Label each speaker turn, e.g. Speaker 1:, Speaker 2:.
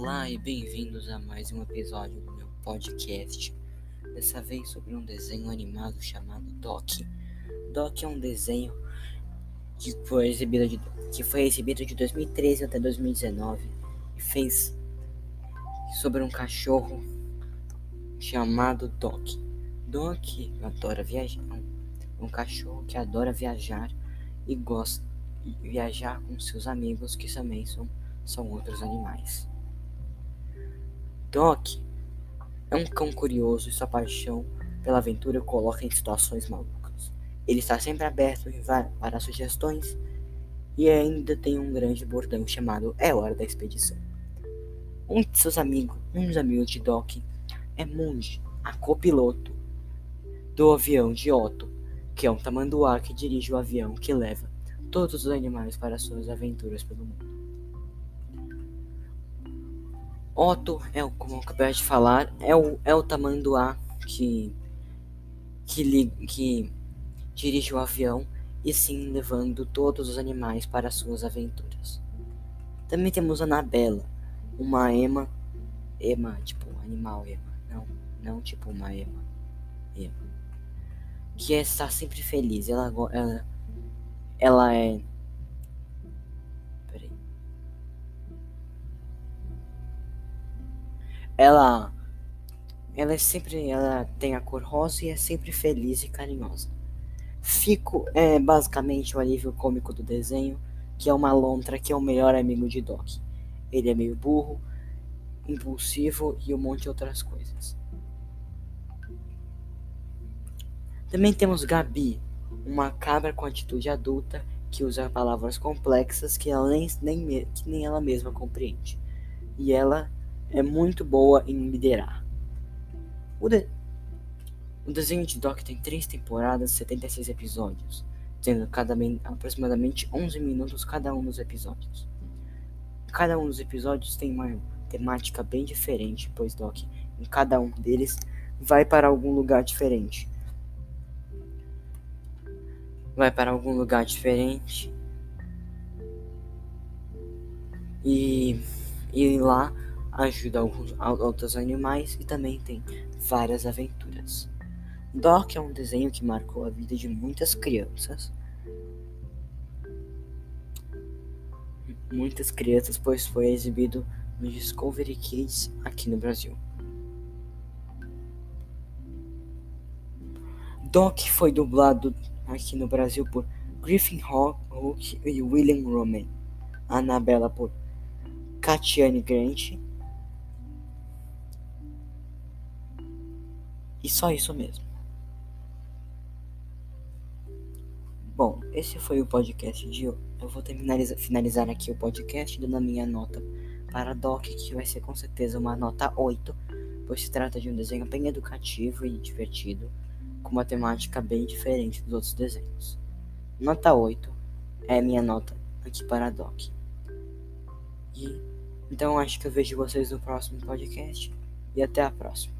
Speaker 1: Olá e bem-vindos a mais um episódio do meu podcast. Dessa vez sobre um desenho animado chamado Doc. Doc é um desenho que foi exibido de, que foi exibido de 2013 até 2019 e fez sobre um cachorro chamado Doc. Doc adora viajar, um cachorro que adora viajar e gosta de viajar com seus amigos que também são são outros animais. Doc é um cão curioso e sua paixão pela aventura o coloca em situações malucas. Ele está sempre aberto para sugestões e ainda tem um grande bordão chamado É Hora da Expedição. Um de seus amigos, um dos amigos de Doc, é Mundi, a copiloto do avião de Otto, que é um tamanduá que dirige o avião que leva todos os animais para suas aventuras pelo mundo. Otto é o, como eu acabei de falar, é o, é o tamanduá que, que, que dirige o avião e sim levando todos os animais para suas aventuras. Também temos Anabela, uma ema, ema, tipo animal ema, não, não tipo uma ema, ema, que está sempre feliz. Ela, ela, ela é Ela ela é sempre ela tem a cor rosa e é sempre feliz e carinhosa. Fico é basicamente o alívio cômico do desenho, que é uma lontra que é o melhor amigo de Doc. Ele é meio burro, impulsivo e um monte de outras coisas. Também temos Gabi, uma cabra com atitude adulta que usa palavras complexas que, ela nem, nem, que nem ela mesma compreende. E ela é muito boa em liderar. O, de... o desenho de Doc tem três temporadas, 76 episódios, tendo cada aproximadamente 11 minutos cada um dos episódios. Cada um dos episódios tem uma temática bem diferente, pois Doc, em cada um deles, vai para algum lugar diferente. Vai para algum lugar diferente. E, e lá ajuda alguns outros animais e também tem várias aventuras. Doc é um desenho que marcou a vida de muitas crianças. Muitas crianças, pois foi exibido no Discovery Kids aqui no Brasil. Doc foi dublado aqui no Brasil por Griffin Hook e William Roman. Anabela por Katiane Grant E só isso mesmo. Bom, esse foi o podcast de hoje. Eu vou terminar, finalizar aqui o podcast dando a minha nota para Doc, que vai ser com certeza uma nota 8, pois se trata de um desenho bem educativo e divertido, com uma temática bem diferente dos outros desenhos. Nota 8 é minha nota aqui para Doc. E então acho que eu vejo vocês no próximo podcast e até a próxima.